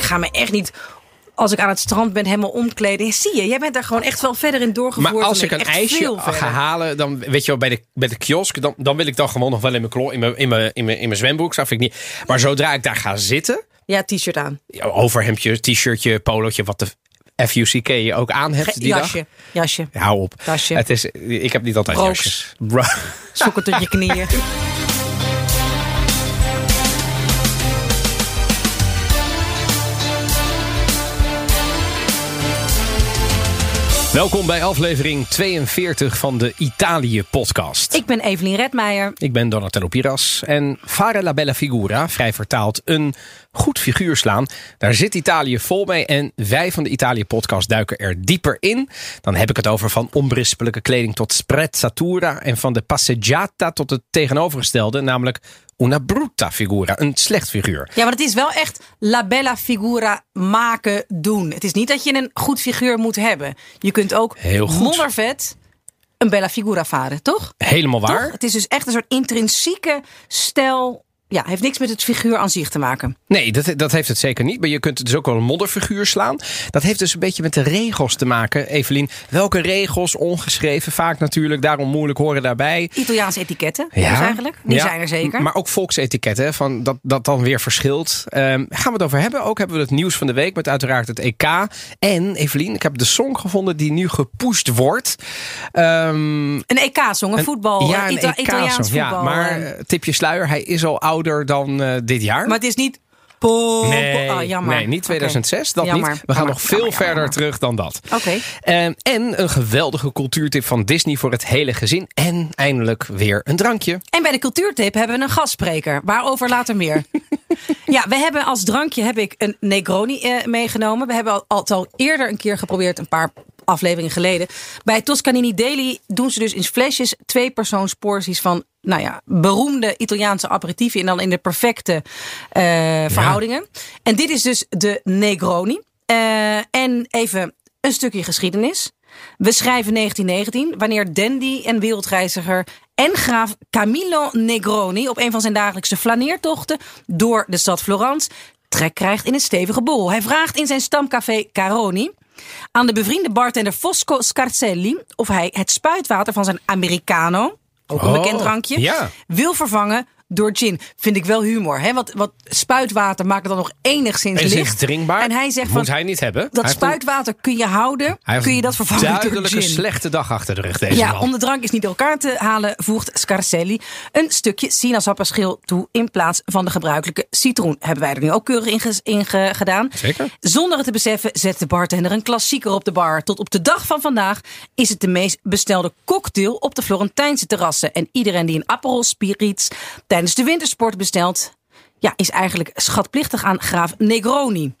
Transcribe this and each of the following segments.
ik ga me echt niet als ik aan het strand ben helemaal omkleden. Zie je, jij bent daar gewoon echt wel verder in doorgevoerd. Maar als ik een ijsje ga halen, dan weet je wel, bij de, bij de kiosk, dan, dan wil ik dan gewoon nog wel in mijn, klo, in mijn, in mijn, in mijn, in mijn zwembroek. Dat vind ik niet. Maar zodra ik daar ga zitten, Ja, t-shirt aan. overhemdje, t-shirtje, polootje, wat de FUCK je ook aan hebt die jasje, dag. jasje. Ja, Hou op. Het is, ik heb niet altijd jasjes. Bro. Sokken tot je knieën. Welkom bij aflevering 42 van de Italië-podcast. Ik ben Evelien Redmeijer. Ik ben Donatello Piras en Fare la bella figura, vrij vertaald een goed figuur slaan. Daar zit Italië vol mee en wij van de Italië-podcast duiken er dieper in. Dan heb ik het over van onberispelijke kleding tot sprezzatura en van de passeggiata tot het tegenovergestelde, namelijk una brutta figura, een slecht figuur. Ja, maar het is wel echt la bella figura maken, doen. Het is niet dat je een goed figuur moet hebben. Je kunt ook Heel goed. moddervet een bella figura varen, toch? Helemaal waar. Toch? Het is dus echt een soort intrinsieke stijl. Ja, heeft niks met het figuur aan zich te maken. Nee, dat, dat heeft het zeker niet. Maar je kunt het dus ook wel een modderfiguur slaan. Dat heeft dus een beetje met de regels te maken, Evelien. Welke regels, ongeschreven, vaak natuurlijk, daarom moeilijk horen daarbij. Italiaanse etiketten, dus eigenlijk. Die Ja, zijn er zeker. Maar ook volksetiketten, van dat, dat dan weer verschilt. Ehm, gaan we het over hebben. Ook hebben we het nieuws van de week met uiteraard het EK. En Evelien, ik heb de song gevonden die nu gepusht wordt. Ehm, een EK-song, een voetbal, ja, een een Ita- Italiaans voetbal. Ja, maar eh. eh, tipje sluier, hij is al ouder dan eh, dit jaar. maar het is niet... Po, Nee, po- jammer. nee, niet 2006. Dat Jammer, niet. We gaan jammer, nog veel jammer, verder terug dan dat. Oké. Ehm, en een geweldige cultuurtip van Disney voor het hele gezin. En eindelijk weer een drankje. En bij de cultuurtip hebben we een gastspreker. Waarover later meer. ja, we hebben als drankje heb ik een Negroni eh, meegenomen. We hebben al, al eerder een keer geprobeerd, een paar afleveringen geleden. Bij Toscanini Daily doen ze dus in flesjes twee persoonsporties van, nou ja, beroemde Italiaanse aperitieven. En dan in de perfecte eh, verhoudingen. En dit is dus de Negroni. Eh, en even een stukje geschiedenis. We schrijven 1919, wanneer dandy en wereldreiziger en graaf Camillo Negroni op een van zijn dagelijkse flaneertochten door de stad Florence trek krijgt in een stevige bol. Hij vraagt in zijn stamcafé Caroni aan de bevriende bartender Fosco Scarcelli of hij het spuitwater van zijn Americano, ook een Oh, bekend drankje, ja. wil vervangen door gin. Vind ik wel humor. Hè? Want, wat spuitwater maakt het dan nog enigszins licht. drinkbaar. En hij zegt Moet van, hij niet hebben. dat Hij heeft een- spuitwater kun je houden. Kun je dat vervangen door duidelijk een gin. slechte dag achter de rug deze Ja, man. om de drank is niet door elkaar te halen, voegt Scarcelli een stukje sinaasappelschil toe in plaats van de gebruikelijke citroen. Hebben wij er nu ook keurig in, ges- in ge- gedaan. Zeker. Zonder het te beseffen zet de bartender een klassieker op de bar. Tot op de dag van vandaag is het de meest bestelde cocktail op de Florentijnse terrassen. En iedereen die een Aperol Spirits tijdens de wintersport bestelt, ja, is eigenlijk schatplichtig aan graaf Negroni.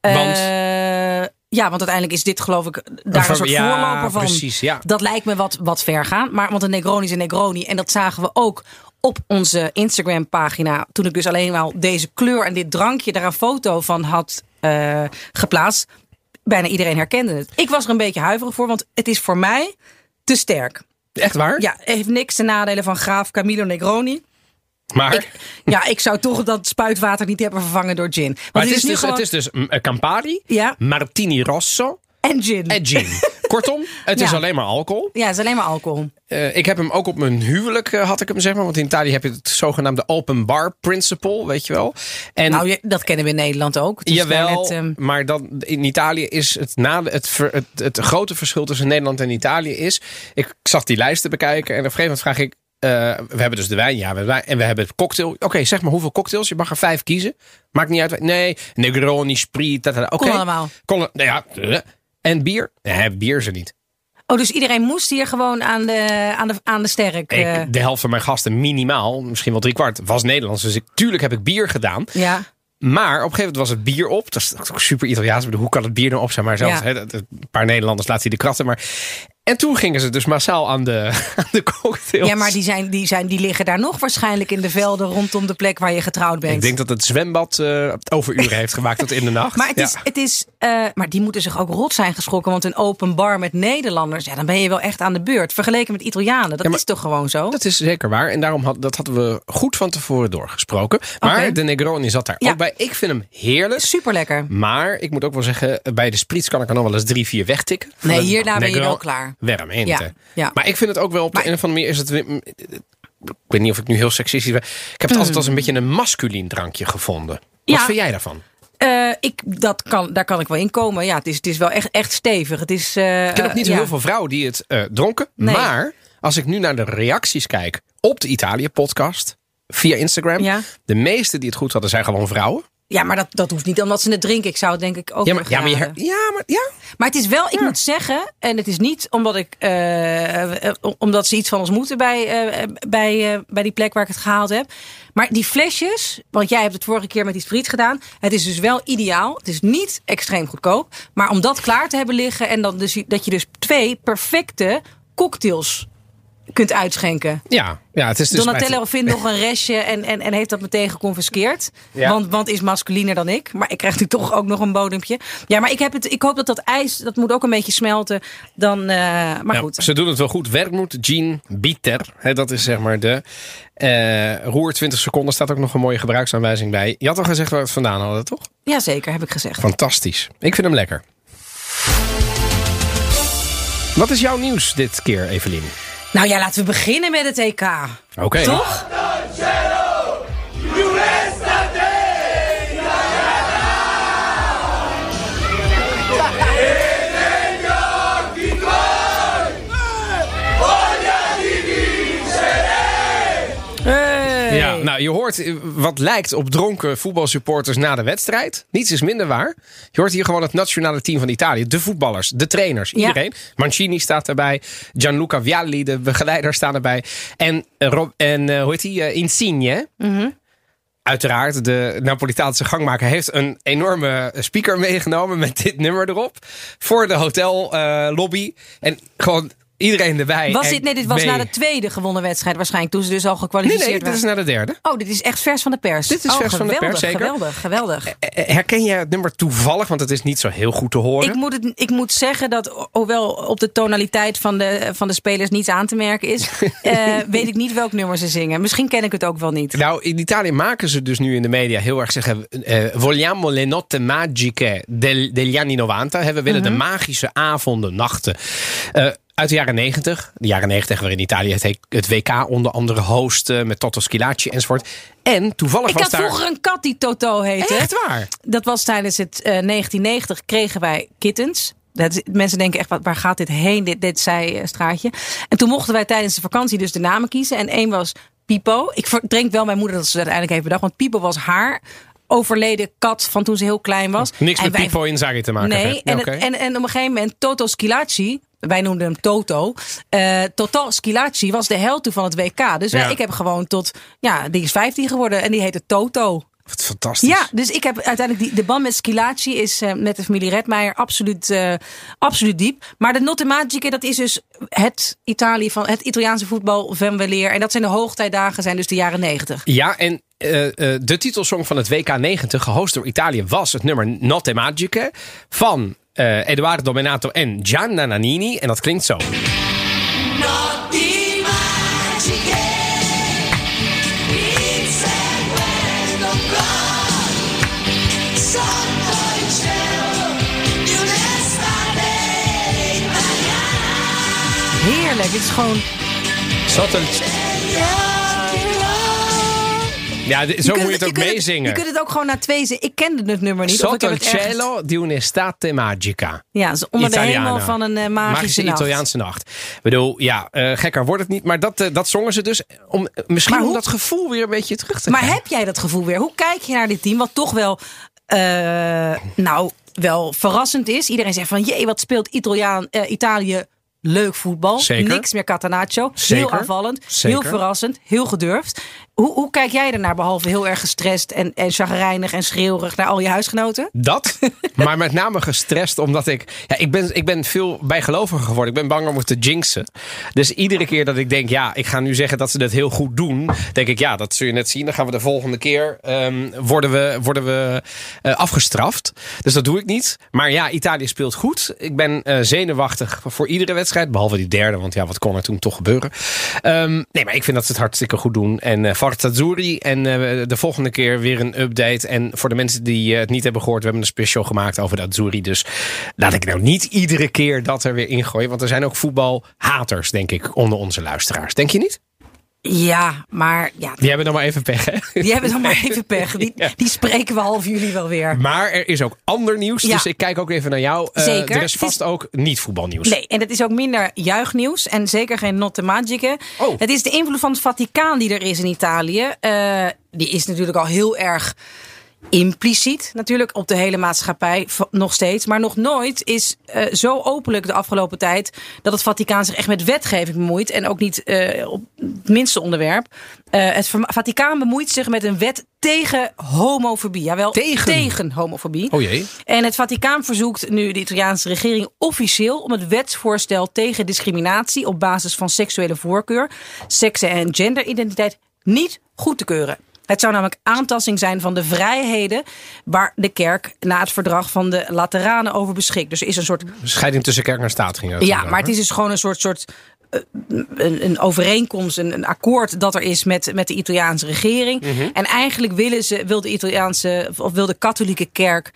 Want? Eh, ja, want uiteindelijk is dit geloof ik daar ver- een soort ja, voorloper van. precies, ja. Dat lijkt me wat, wat ver gaan. Maar, want een Negroni is een Negroni. En dat zagen we ook op onze Instagram pagina. Toen ik dus alleen al deze kleur en dit drankje daar een foto van had eh, geplaatst. Bijna iedereen herkende het. Ik was er een beetje huiverig voor. Want het is voor mij te sterk. Echt waar? Ja, heeft niks ten nadelen van graaf Camillo Negroni. Maar, Ik, ja, ik zou toch dat spuitwater niet hebben vervangen door gin. Want maar het, is nu dus, gewoon- het is dus Campari, Ja. Martini Rosso En gin. en gin. Kortom, het is alleen maar alcohol. Ja, het is alleen maar alcohol. Eh, ik heb hem ook op mijn huwelijk, eh, had ik hem zeg maar. Want in Italië heb je het zogenaamde open bar principle, weet je wel. En Nou, je- dat kennen we in Nederland ook. Het is Jawel, net, ehm, maar dan, in Italië is het, na, het, ver- het, het grote verschil tussen Nederland en Italië is... Ik zag die lijst te bekijken en op een gegeven moment vraag ik... eh, we hebben dus de wijn, ja, we hebben wijn, en we hebben het cocktail. Oké, zeg maar hoeveel cocktails? Je mag er vijf kiezen. Maakt niet uit. Nee, Negroni, Sprit, dat. Oké. Kon allemaal. Kon, nou ja, eh. en bier? Nee, bier er niet. Oh, dus iedereen moest hier gewoon aan de, aan de, aan de sterk. eh, Ik, de helft van mijn gasten minimaal, misschien wel drie kwart, was Nederlands. Dus ik, tuurlijk heb ik bier gedaan. ja. Maar op een gegeven moment was het bier op. Dat is ook super Italiaans. Hoe kan het bier nou op zijn? Maar zelfs Ja. een paar Nederlanders laten die de krachten. Maar... En toen gingen ze dus massaal aan de, aan de cocktails. ja, maar die, zijn, die, zijn, die liggen daar nog waarschijnlijk in de velden rondom de plek waar je getrouwd bent. Ik denk dat het zwembad eh overuren heeft gemaakt tot in de nacht. maar het Ja. is, het is eh, maar die moeten zich ook rot zijn geschrokken. Want een open bar met Nederlanders, ja, dan ben je wel echt aan de beurt. Vergeleken met Italianen, dat is toch gewoon zo? Dat is zeker waar. En daarom had, dat hadden we goed van tevoren doorgesproken. Maar de Negroni zat daar Ja. ook bij. Ik vind hem heerlijk. Super lekker. Maar ik moet ook wel zeggen, bij de Spritz kan ik er nog wel eens drie, vier wegtikken. Nee, hierna ben je wel klaar. Veramente. Ja, ja. Maar ik vind het ook wel op de Maar- een of andere manier is het. Ik weet niet of ik nu heel seksistisch ben. Ik heb het altijd als een beetje een masculien drankje gevonden. Wat Hmm. Ja. vind jij daarvan? Eh, ik, dat kan, daar kan ik wel in komen. Ja, het is, het is wel echt, echt stevig. Het is, eh, Ik ken ook niet zo ja. heel veel vrouwen die het eh, dronken. Nee. Maar als ik nu naar de reacties kijk op de Italië-podcast via Instagram. Ja. De meeste die het goed hadden zijn gewoon vrouwen. Ja, maar dat, dat hoeft niet omdat ze het drinken. Ik zou het denk ik ook Ja, maar, ja, maar, je, ja, maar ja. Maar het is wel, ik moet zeggen, en het is niet omdat ik eh, eh, omdat ze iets van ons moeten bij, eh, bij, bij die plek waar ik het gehaald heb. Maar die flesjes, want jij hebt het vorige keer met die friet gedaan. Het is dus wel ideaal. Het is niet extreem goedkoop. Maar om dat klaar te hebben liggen en dan dus, dat je dus twee perfecte cocktails kunt uitschenken. Ja, ja, het is dus Donatello vindt nog een restje en, en, en heeft dat meteen geconfiskeerd. Ja. Want, want is masculiner dan ik. Maar ik krijg nu toch ook nog een bodempje. Ja, maar ik, heb het, ik hoop dat dat ijs, dat moet ook een beetje smelten. Dan, eh, maar Ja, goed. Ze doen het wel goed. Werkmoed, Jean, Bitter. Hè, dat is zeg maar de eh, roer 20 seconden. Staat ook nog een mooie gebruiksaanwijzing bij. Je had al gezegd waar we het vandaan hadden, toch? Jazeker, heb ik gezegd. Fantastisch. Ik vind hem lekker. Wat is jouw nieuws dit keer, Evelien? Nou ja, laten we beginnen met het EK. Oké. Toch? Nou, je hoort eh, wat lijkt op dronken voetbalsupporters na de wedstrijd. Niets is minder waar. Je hoort hier gewoon het nationale team van Italië. De voetballers, de trainers, Ja. iedereen. Mancini staat erbij. Gianluca Vialli, de begeleider, staan erbij. En, eh, Rob, en eh, hoe heet hij? Insigne. Uiteraard, de Napolitaanse gangmaker heeft een enorme speaker meegenomen met dit nummer erop. Voor de hotellobby. en gewoon iedereen erbij. Was dit, nee, dit was mee. na de tweede gewonnen wedstrijd waarschijnlijk. Toen ze dus al Nee, gekwalificeerd nee, dit is na de derde. Oh, dit is echt vers van de pers. Dit is oh, vers van de geweldig, pers, zeker. Geweldig, geweldig. Eh, Herken jij het nummer toevallig? Want het is niet zo heel goed te horen. Ik moet, het, ik moet zeggen dat, ho- hoewel op de tonaliteit van de, van de spelers niets aan te merken is, eh, weet ik niet welk nummer ze zingen. Misschien ken ik het ook wel niet. Nou, in Italië maken ze dus nu in de media heel erg zeggen... eh, vogliamo le notte magiche del, degli anni 90. Hè, We willen Mhm. de magische avonden, nachten. eh, uit de jaren 90. De jaren 90 waarin Italië het, he- het WK onder andere hosten... met Toto Schillaci enzovoort. En toevallig Ik was had daar... vroeger een kat die Toto heette. Echt waar? Dat was tijdens het eh, 1990 kregen wij kittens. Dat mensen denken echt, waar gaat dit heen, dit, dit zijstraatje. En toen mochten wij tijdens de vakantie dus de namen kiezen. En één was Pipo. Ik verdrink wel mijn moeder dat ze dat uiteindelijk heeft bedacht. Want Pipo was haar overleden kat van toen ze heel klein was. Niks En met wij- Pipo Inzaghi te maken. Nee, en, het- en, en op een gegeven moment Toto Schilacci, wij noemden hem Toto. eh Toto Schilacci was de held van het WK. Dus Ja. ik heb gewoon tot, ja, die is 15 geworden en die heette Toto. Wat fantastisch. Ja, dus ik heb uiteindelijk die, de band met Schilacci is eh, met de familie Redmeijer absoluut, eh, absoluut diep. Maar de Notte Magiche, dat is dus het Italië van het Italiaanse voetbal van weleer. En dat zijn de hoogtijdagen, zijn dus de jaren 90. Ja, en de titelsong van het WK 90, gehost door Italië, was het nummer Notte Magiche van eh, Edoardo Domenato en Gianna Nannini. En dat klinkt zo. Heerlijk, het is gewoon... Ja, dit- zo moet je het ook meezingen. je kunt het ook gewoon naar twee zingen. Ik kende het nummer niet. of ik Sotto il het cielo di un'estate magica. Ja, dus onder de hemel van een eh, magische, Magische nacht. Italiaanse nacht. Ik bedoel, ja, eh, gekker wordt het niet. Maar dat, eh, dat zongen ze dus. Om, misschien Maar om hoe- dat gevoel weer een beetje terug te Maar krijgen. heb jij dat gevoel weer? Hoe kijk je naar dit team? Wat toch wel, nou, wel verrassend is. Iedereen zegt van, jee, wat speelt Italiaan, Italië leuk voetbal. Zeker. Niks meer Catanaccio. Heel aanvallend. Zeker. Heel verrassend. Heel gedurfd. Hoe, hoe kijk jij ernaar, behalve heel erg gestrest en, en chagrijnig en schreeuwerig naar al je huisgenoten? Dat, maar met name gestrest omdat ik... Ja, ik, ben, ik ben veel bijgeloviger geworden. Ik ben bang om het te jinxen. Dus iedere keer dat ik denk, ja, ik ga nu zeggen dat ze het heel goed doen... denk ik, ja, dat zul je net zien. Dan gaan we de volgende keer, ehm, worden we, worden we eh, afgestraft. Dus dat doe ik niet. Maar ja, Italië speelt goed. Ik ben eh, zenuwachtig voor iedere wedstrijd. Behalve die derde, want ja, wat kon er toen toch gebeuren? Ehm, nee, maar ik vind dat ze het hartstikke goed doen. En eh Forza Azzurri. En eh, de volgende keer weer een update. En voor de mensen die eh, het niet hebben gehoord, we hebben een special gemaakt over de Azzurri. Dus laat ik nou niet iedere keer dat er weer ingooien. Want er zijn ook voetbalhaters, denk ik, onder onze luisteraars. Denk je niet? Ja, maar ja, Die hebben dan maar even pech, hè? die hebben dan maar even pech. Die, Ja. die spreken we half juli wel weer. Maar er is ook ander nieuws. Ja. Dus ik kijk ook even naar jou. Eh, Zeker. Er is vast ook niet voetbalnieuws. Nee, en het is ook minder juichnieuws en zeker geen notte magiche. Oh. Het is de invloed van het Vaticaan die er is in Italië. Eh, die is natuurlijk al heel erg impliciet natuurlijk op de hele maatschappij nog steeds. Maar nog nooit is eh, zo openlijk de afgelopen tijd dat het Vaticaan zich echt met wetgeving bemoeit. En ook niet eh, op het minste onderwerp. Eh, het Vaticaan bemoeit zich met een wet tegen homofobie. Jawel, Tegen? tegen homofobie. Oh jee. En het Vaticaan verzoekt nu de Italiaanse regering officieel om het wetsvoorstel tegen discriminatie op basis van seksuele voorkeur, seksen en genderidentiteit niet goed te keuren. Het zou namelijk aantasting zijn van de vrijheden waar de kerk na het verdrag van de Lateranen over beschikt. Dus er is een soort Scheiding tussen kerk en staat ging het. ja, over. maar het is dus gewoon een soort, soort eh, een, een overeenkomst, een, een akkoord dat er is met, met de Italiaanse regering. Mhm. En eigenlijk willen ze, wil de Italiaanse of wil de katholieke kerk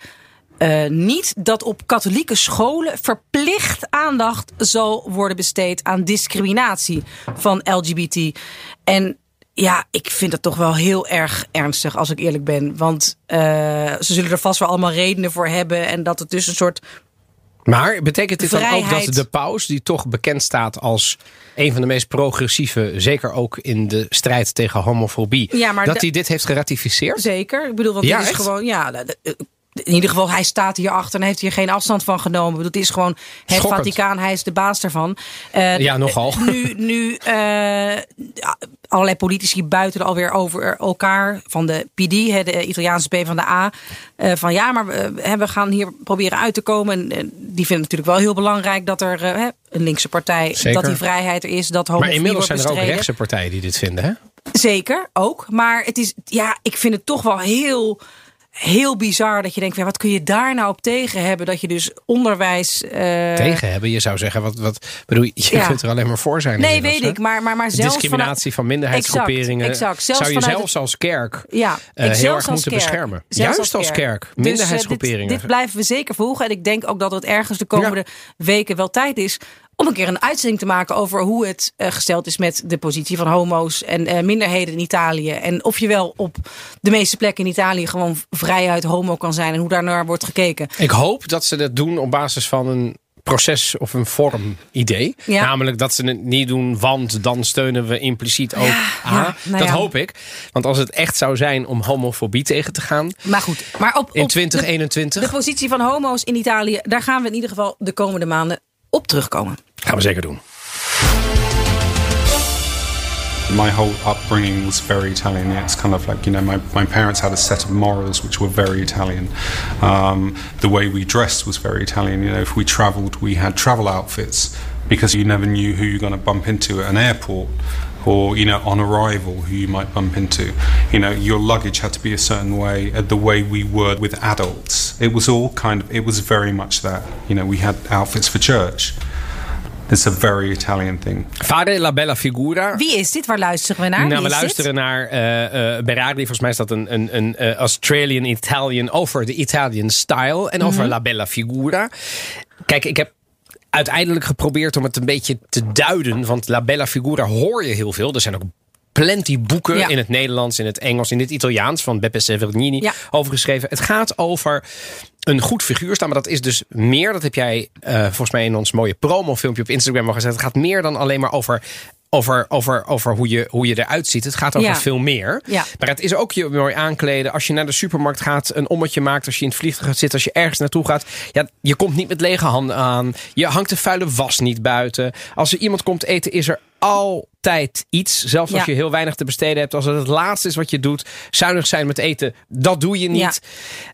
eh, niet dat op katholieke scholen verplicht aandacht zal worden besteed aan discriminatie van LGBT. En ja, ik vind het toch wel heel erg ernstig, als ik eerlijk ben. Want eh, ze zullen er vast wel allemaal redenen voor hebben. En dat het dus een soort Maar betekent dit dan ook dat de paus, die toch bekend staat als een van de meest progressieve, zeker ook in de strijd tegen homofobie, Ja, maar dat hij dit heeft geratificeerd? Zeker. Ik bedoel, want Ja, dit is echt? gewoon, ja, de- in ieder geval, hij staat hierachter en heeft hier geen afstand van genomen. Bedoel, Het is gewoon het Schokkend. Vaticaan, hij is de baas daarvan. Eh, Ja, nogal. Nu, nu eh, allerlei politici buiten alweer over elkaar. Van de PD, de Italiaanse P van de A. eh, van ja, maar we, hè, we gaan hier proberen uit te komen. En, eh, die vinden natuurlijk wel heel belangrijk dat er eh, een linkse partij, Zeker. dat die vrijheid er is, dat Maar inmiddels zijn er ook rechtse partijen die dit vinden, hè? Zeker, ook. Maar het is, ja, ik vind het toch wel heel, heel bizar dat je denkt, wat kun je daar nou op tegen hebben? Dat je dus onderwijs. eh, Tegen hebben, je zou zeggen, wat, wat bedoel je? Je Ja. kunt er alleen maar voor zijn. Nee, weet ik. Maar, maar, maar zelfs Discriminatie van minderheidsgroeperingen Exact, exact. Zelfs zou je zelfs als kerk Ja, ik heel zelfs erg moeten kerk. beschermen. Zelfs Juist als kerk. Dus, eh, Minderheidsgroeperingen. dit, dit blijven we zeker volgen. En ik denk ook dat het ergens de komende weken wel tijd is om een keer een uitzending te maken over hoe het eh, gesteld is met de positie van homo's en eh, minderheden in Italië. En of je wel op de meeste plekken in Italië gewoon vrijuit homo kan zijn en hoe daar naar wordt gekeken. Ik hoop dat ze dat doen op basis van een proces of een vorm idee. Ja. Namelijk dat ze het niet doen, want dan steunen we impliciet ook ja, nou dat hoop ik. Want als het echt zou zijn om homofobie tegen te gaan Maar goed, maar op, in op de- 2021, de positie van homo's in Italië, daar gaan we in ieder geval de komende maanden op terugkomen. Gaan we zeker doen. My whole upbringing was very Italian. It's kind of like, you know, my, my parents had a set of morals which were very Italian. Um, the way we dressed was very Italian. You know, if we traveled, we had travel outfits because you never knew who you're going to bump into at an airport or, you know, on arrival, who you might bump into. You know, your luggage had to be a certain way, uh, the way we were with adults. It was all kind of, it was very much that. You know, we had outfits for church. It's a very Italian thing. Fare la bella figura. Wie is dit? Waar luisteren we naar? Nou, Wie we dit? luisteren naar eh eh Berardi. Volgens mij is dat een, een, een eh, Australian Italian over de Italian style. En over La Bella Figura. Kijk, ik heb uiteindelijk geprobeerd om het een beetje te duiden. Want La Bella Figura hoor je heel veel. Er zijn ook plenty boeken Ja. in het Nederlands, in het Engels, in het Italiaans van Beppe Severnini Ja. over geschreven. Het gaat over een goed figuur staan, maar dat is dus meer. Dat heb jij eh, volgens mij in ons mooie promofilmpje op Instagram al gezet. Het gaat meer dan alleen maar over. Over, over, over hoe, je, hoe je eruit ziet. Het gaat over Ja. veel meer. Ja. Maar het is ook je mooi aankleden. Als je naar de supermarkt gaat, een ommetje maakt. Als je in het vliegtuig zit, als je ergens naartoe gaat. Ja, je komt niet met lege handen aan. Je hangt de vuile was niet buiten. Als er iemand komt eten, is er altijd iets. Zelfs als Ja. je heel weinig te besteden hebt. Als het het laatste is wat je doet. Zuinig zijn met eten. Dat doe je niet.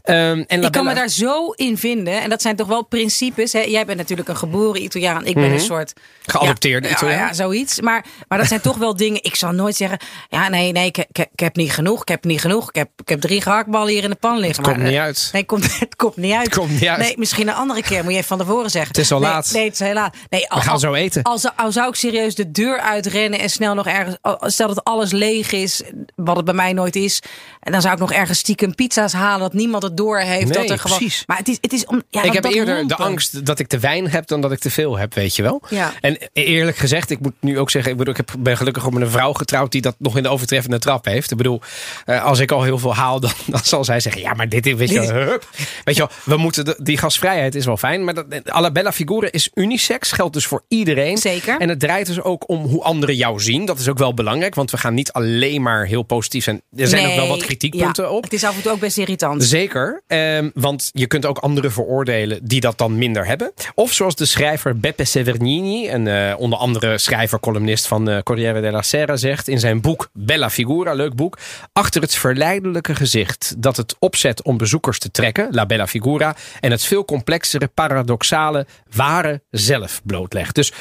Ehm, en Ik kan me daar zo in vinden. En dat zijn toch wel principes. Hè? Jij bent natuurlijk een geboren Italiaan. Ik ben een soort... Mhm. Geadopteerde ja, Italiaan. Ja, zoiets. Maar, maar dat zijn toch wel dingen... Ik zal nooit zeggen... Ja, nee, nee, ik, ik, ik heb niet genoeg. Ik heb niet genoeg. Ik heb, ik heb drie gehaktballen hier in de pan liggen. komt maar, niet eh, uit. Nee, het komt, het komt niet uit. Het komt niet uit. Nee, misschien een andere keer. Moet je even van tevoren zeggen. Het is al nee, laat. Nee, het is heel laat. Nee, al, gaan al- zo eten. Al, zou- al zou ik serieus de deur uitrennen en snel nog ergens... al- Stel dat alles leeg is, wat het bij mij nooit is. En dan zou ik nog ergens stiekem pizza's halen... dat niemand het door heeft. Nee, dat er gewoon, precies. Maar het is, het is om... Ja, ik heb eerder de angst dat ik te weinig heb dan dat ik te veel heb, weet je wel. Ja. En eerlijk gezegd, ik moet nu ook zeggen, ik, bedoel, ik heb, ben gelukkig met een vrouw getrouwd die dat nog in de overtreffende trap heeft. Ik bedoel, eh, als ik al heel veel haal, dan, dan zal zij zeggen, ja, maar dit is, weet je, hup. weet je wel, we moeten de- die gasvrijheid is wel fijn, maar dat, alla bella figura is unisex, geldt dus voor iedereen. Zeker. En het draait dus ook om hoe anderen jou zien. Dat is ook wel belangrijk, want we gaan niet alleen maar heel positief zijn. Er zijn ook wel wat kritiekpunten ja, op. Het is af en toe ook best irritant. Zeker, ehm, want je kunt ook anderen veroordelen die dat dan minder hebben. Of zoals de schrijver Beppe Severnini, een eh, onder andere schrijver-columnist van eh, Corriere della Sera, zegt in zijn boek Bella Figura, leuk boek, achter het verleidelijke gezicht dat het opzet om bezoekers te trekken, La Bella Figura, en het veel complexere, paradoxale, ware zelf blootlegt. Dus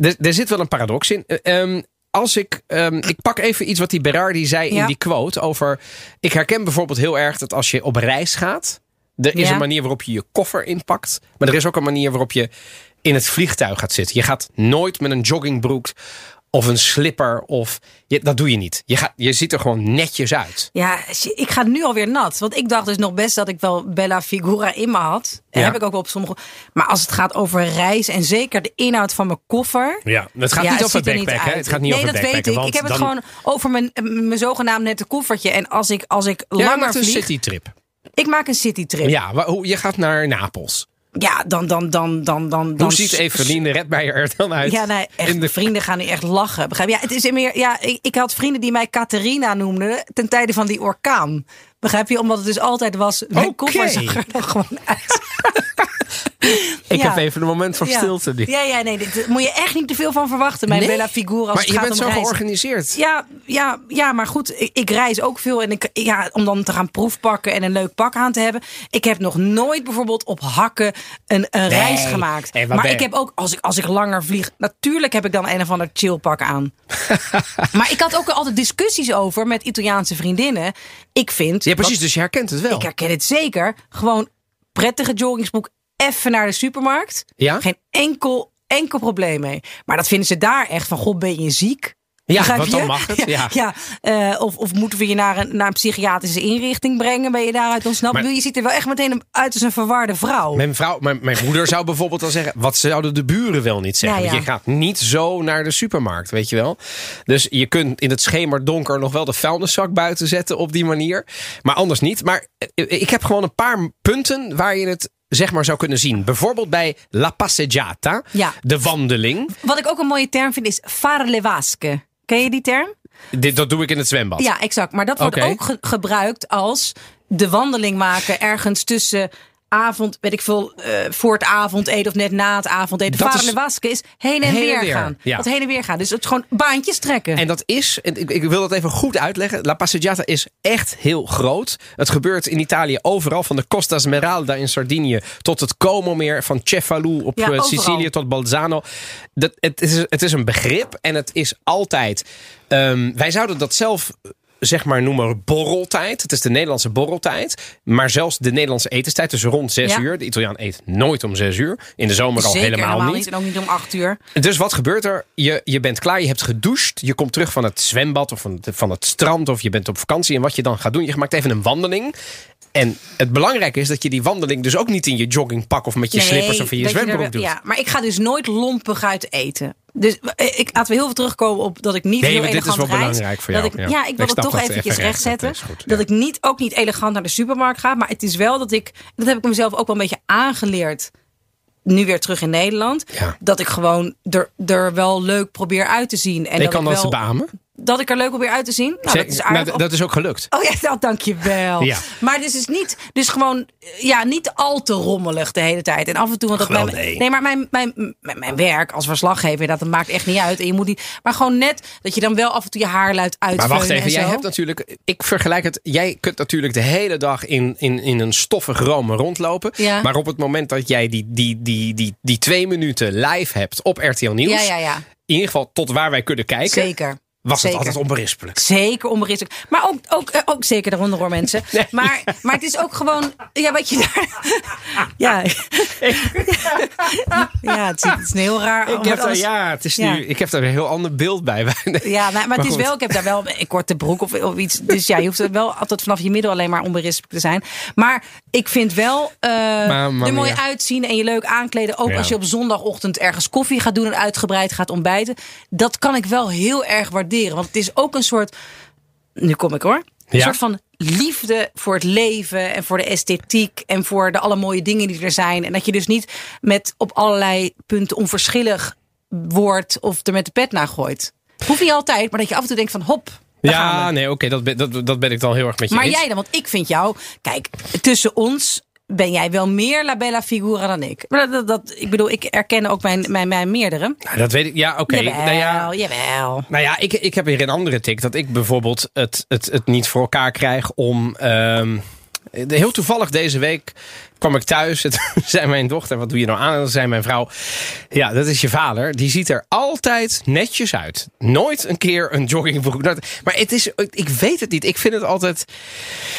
er, er zit wel een paradox in. Eh, ehm, als ik, ehm, ik pak even iets wat die Berardi zei in die quote over. Ik herken bijvoorbeeld heel erg dat als je op reis gaat. Er is Ja. een manier waarop je je koffer inpakt. Maar er is ook een manier waarop je in het vliegtuig gaat zitten. Je gaat nooit met een joggingbroek of een slipper. Of, je, dat doe je niet. Je, gaat, je ziet er gewoon netjes uit. Ja, ik ga nu alweer nat. Want ik dacht dus nog best dat ik wel Bella Figura in me had. En Ja. heb ik ook wel op sommige. Maar als het gaat over reis en zeker de inhoud van mijn koffer. Ja, het gaat Ja, niet over ziet er backpacken. hè? Het gaat niet nee, over dat weet ik. Ik heb het gewoon over mijn, mijn zogenaamd nette koffertje. En als ik, als ik Ja, langer maakt een citytrip. Ik maak een citytrip. Ja, hoe- je gaat naar Napels. Dan, dan, dan, dan, dan. dan Hoe ziet Eveline Redmeijer er dan uit? Ja, nee, echt, In de vrienden gaan nu echt lachen. Begrijp je? Ja, het is meer, ja, ik, ik had vrienden die mij Catharina noemden ten tijde van die orkaan. Begrijp je? Omdat het dus altijd was. Mijn koffer zag er gewoon uit. Ik Ja. heb even een moment van Ja. stilte nu. Ja, ja, nee, dit, daar moet je echt niet te veel van verwachten. Mijn Nee? Bella Figura als Maar het je gaat bent om zo reizen. georganiseerd. Ja, ja, ja, maar goed, ik, ik reis ook veel. En ik, ja, om dan te gaan proefpakken en een leuk pak aan te hebben. Ik heb nog nooit bijvoorbeeld op hakken een, een Nee. reis gemaakt. Nee, maar ik heb ook, als ik, als ik langer vlieg, natuurlijk heb ik dan een of ander chillpak aan. maar ik had ook altijd discussies over met Italiaanse vriendinnen. Ik vind. Ja, precies. dat- Dus je herkent het wel. ik herken het zeker. Gewoon prettige joggingsbroek, even naar de supermarkt. Ja? Geen enkel, enkel probleem mee. Maar dat vinden ze daar echt van, god, ben je ziek? Ja, want dan mag het, ja. ja, eh, of, of moeten we je naar een, naar een psychiatrische inrichting brengen? Ben je daaruit ontsnapt? Maar- Je ziet er wel echt meteen uit als een verwarde vrouw. Mijn, vrouw, mijn, mijn moeder zou bijvoorbeeld al zeggen: wat zouden de buren wel niet zeggen? Ja, ja. Want je gaat niet zo naar de supermarkt, weet je wel. Dus je kunt in het schemerdonker nog wel de vuilniszak buiten zetten op die manier. Maar anders niet. Maar eh, ik heb gewoon een paar punten waar je het zeg maar zou kunnen zien. Bijvoorbeeld bij La Passeggiata, Ja. de wandeling. Wat ik ook een mooie term vind is fare le vasche. Ken je die term? Dit, dat doe ik in het zwembad. Ja, exact. Maar dat wordt ook ge- gebruikt als de wandeling maken ergens tussen avond, weet ik veel, eh, voor het avondeten of net na het avondeten. Dat Varen is- de wasken is heen en Heen en weer, gaan. ja. Dat heen en weer gaan. Dus het gewoon baantjes trekken. En dat is, ik, ik wil dat even goed uitleggen. La Passeggiata is echt heel groot. Het gebeurt in Italië overal, van de Costa Smeralda in Sardinië tot het Como-meer, van Cefalù op Ja, eh. Sicilië tot Bolzano. Dat, het, is, het is een begrip en het is altijd. ehm, wij zouden dat zelf. Zeg maar noemen borreltijd. Het is de Nederlandse borreltijd. Maar zelfs de Nederlandse etenstijd. Dus rond zes Ja. uur. De Italiaan eet nooit om zes uur. In de zomer al Zeker helemaal, niet. En ook niet om acht uur. Dus wat gebeurt er? Je, je bent klaar, je hebt gedoucht. Je komt terug van het zwembad of van van het strand. Of je bent op vakantie. En wat je dan gaat doen, je maakt even een wandeling. En het belangrijke is dat je die wandeling dus ook niet in je joggingpak of met je slippers of in je dat zwembroek er- doet. Ja, maar ik ga dus nooit lompig uit eten. Dus eh, ik, laten we heel veel terugkomen op dat ik niet Nee, heel maar dit is elegant wel belangrijk voor dat jou, Ik, ja. ja. ik wil Ik het toch dat eventjes even recht rechtzetten. goed, dat ja. ik niet, ook niet elegant naar de supermarkt ga. Maar het is wel dat ik, dat heb ik mezelf ook wel een beetje aangeleerd. Nu weer terug in Nederland. Ja. Dat ik gewoon er, er wel leuk probeer uit te zien. En ik dat kan ik dat wel, beamen. Dat ik er leuk probeer uit te zien. Nou, dat is Nou, aardig. dat is ook gelukt. Oh ja, nou, dankjewel. Ja. Maar het is dus niet, dus gewoon, ja, niet al te rommelig de hele tijd. En af en toe, want dat Wel, mijn, nee. nee, maar mijn, mijn, mijn, mijn werk als verslaggever, dat, dat maakt echt niet uit. En je moet niet, maar gewoon net dat je dan wel af en toe je haar luidt Maar uitveunen wacht even, en jij hebt natuurlijk. Ik vergelijk het. Jij kunt natuurlijk de hele dag in, in, in een stoffig Rome rondlopen. Ja. Maar op het moment dat jij die, die, die, die, die twee minuten live hebt op RTL Nieuws. Ja, ja, ja. In ieder geval tot waar wij kunnen kijken. Zeker. Was Zeker. het altijd onberispelijk. Zeker onberispelijk. Maar ook, ook, eh, ook zeker daaronder hoor mensen. Nee. Maar, maar het is ook gewoon. Ja, wat je daar. Ja. ja, het is, het is een heel raar. Ik heb, daar, ja, het is Ja. nu, ik heb daar een heel ander beeld bij. Ja, maar, maar het is wel, ik heb daar wel een korte broek of, of iets. Dus ja, je hoeft er wel altijd vanaf je middel alleen maar onberispelijk te zijn. Maar ik vind wel Maar, maar, er mooi ja. uitzien en je leuk aankleden. Ook Ja. als je op zondagochtend ergens koffie gaat doen en uitgebreid gaat ontbijten. Dat kan ik wel heel erg waarderen. Want het is ook een soort. Nu kom ik hoor. Een Ja. soort van liefde voor het leven en voor de esthetiek en voor de alle mooie dingen die er zijn. En dat je dus niet met op allerlei punten onverschillig wordt of er met de pet naar gooit. Hoeft niet altijd, maar dat je af en toe denkt van hop. Ja, nee, oké, dat, ben- dat, dat ben ik dan heel erg met je Maar eens. jij dan, want ik vind jou, kijk, tussen ons ben jij wel meer la bella figura dan ik. Maar dat, dat, dat- ik bedoel, ik erken ook mijn, mijn, mijn meerdere. Nou, dat weet ik. Ja, oké. Jawel, Nou ja, jawel. Nou ja, ik, ik heb weer een andere tik. Dat ik bijvoorbeeld het, het, het niet voor elkaar krijg om. ehm, heel toevallig deze week kwam ik thuis. Het zei mijn dochter: Wat doe je nou aan? En dan zei mijn vrouw: Ja, dat is je vader. Die ziet er altijd netjes uit. Nooit een keer een joggingbroek. Nooit- Maar het is, ik weet het niet. Ik vind het altijd.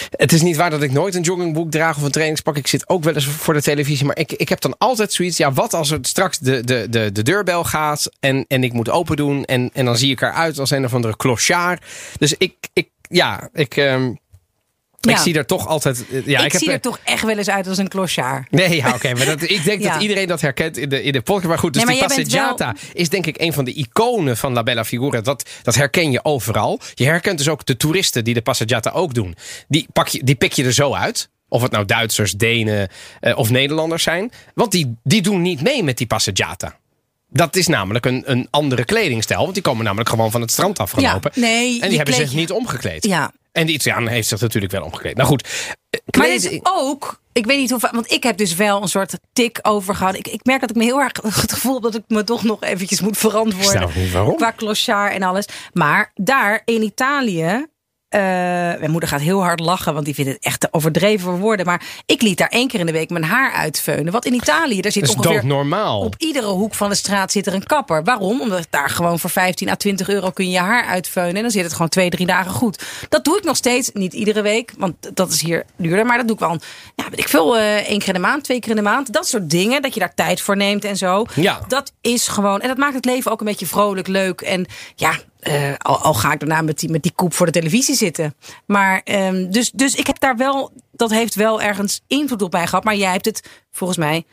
Het is niet waar dat ik nooit een joggingbroek draag of een trainingspak. Ik zit ook wel eens voor de televisie. Maar ik, ik heb dan altijd zoiets. Ja, wat als er straks de, de, de, de deurbel gaat en, en ik moet open doen. En, en dan zie ik eruit als een of andere clochard. Dus ik, ik ja, ik, ik Ja. zie er toch altijd. eh, Ja, ik, zie er- er toch echt wel eens uit als een clochard. Nee, ja, oké. maar dat, ik denk Ja. dat iedereen dat herkent in de, in de podcast. Maar goed, dus Nee, die maar Passeggiata is denk ik een van de iconen van La Bella Figura. Dat, dat herken je overal. Je herkent dus ook de toeristen die de Passeggiata ook doen. Die, pak je, die pik je er zo uit. Of het nou Duitsers, Denen eh, of Nederlanders zijn. Want die, die doen niet mee met die Passeggiata. Dat is namelijk een, een andere kledingstijl. Want die komen namelijk gewoon van het strand afgelopen. Ja, nee, en die hebben zich niet omgekleed. Ja. En die Italiaan heeft zich natuurlijk wel omgekleed. Nou goed. eh, Maar het is ook, ik weet niet va- want ik heb dus wel een soort tik overgehouden. Ik, ik merk dat ik me heel erg het gevoel heb dat ik me toch nog eventjes moet verantwoorden. niet waarom. Qua clochard en alles. Maar daar in Italië. Eh, mijn moeder gaat heel hard lachen, want die vindt het echt te overdreven voor woorden. Maar ik liet daar één keer in de week mijn haar uitveunen. Wat in Italië, daar zit ongeveer doodnormaal. op iedere hoek van de straat zit er een kapper. Waarom? Omdat daar gewoon voor 15 à 20 euro kun je je haar uitveunen. En dan zit het gewoon twee, drie dagen goed. Dat doe ik nog steeds. Niet iedere week, want dat is hier duurder. Maar dat doe ik wel, ja, weet ik veel, eh, één keer in de maand, twee keer in de maand. Dat soort dingen, dat je daar tijd voor neemt en zo. Ja. Dat is gewoon, en dat maakt het leven ook een beetje vrolijk, leuk. En ja, eh, al, al ga ik daarna met die, met die koep voor de televisie zitten. Maar, ehm, dus, dus ik heb daar wel, dat heeft wel ergens invloed op mij gehad. Maar jij hebt het volgens mij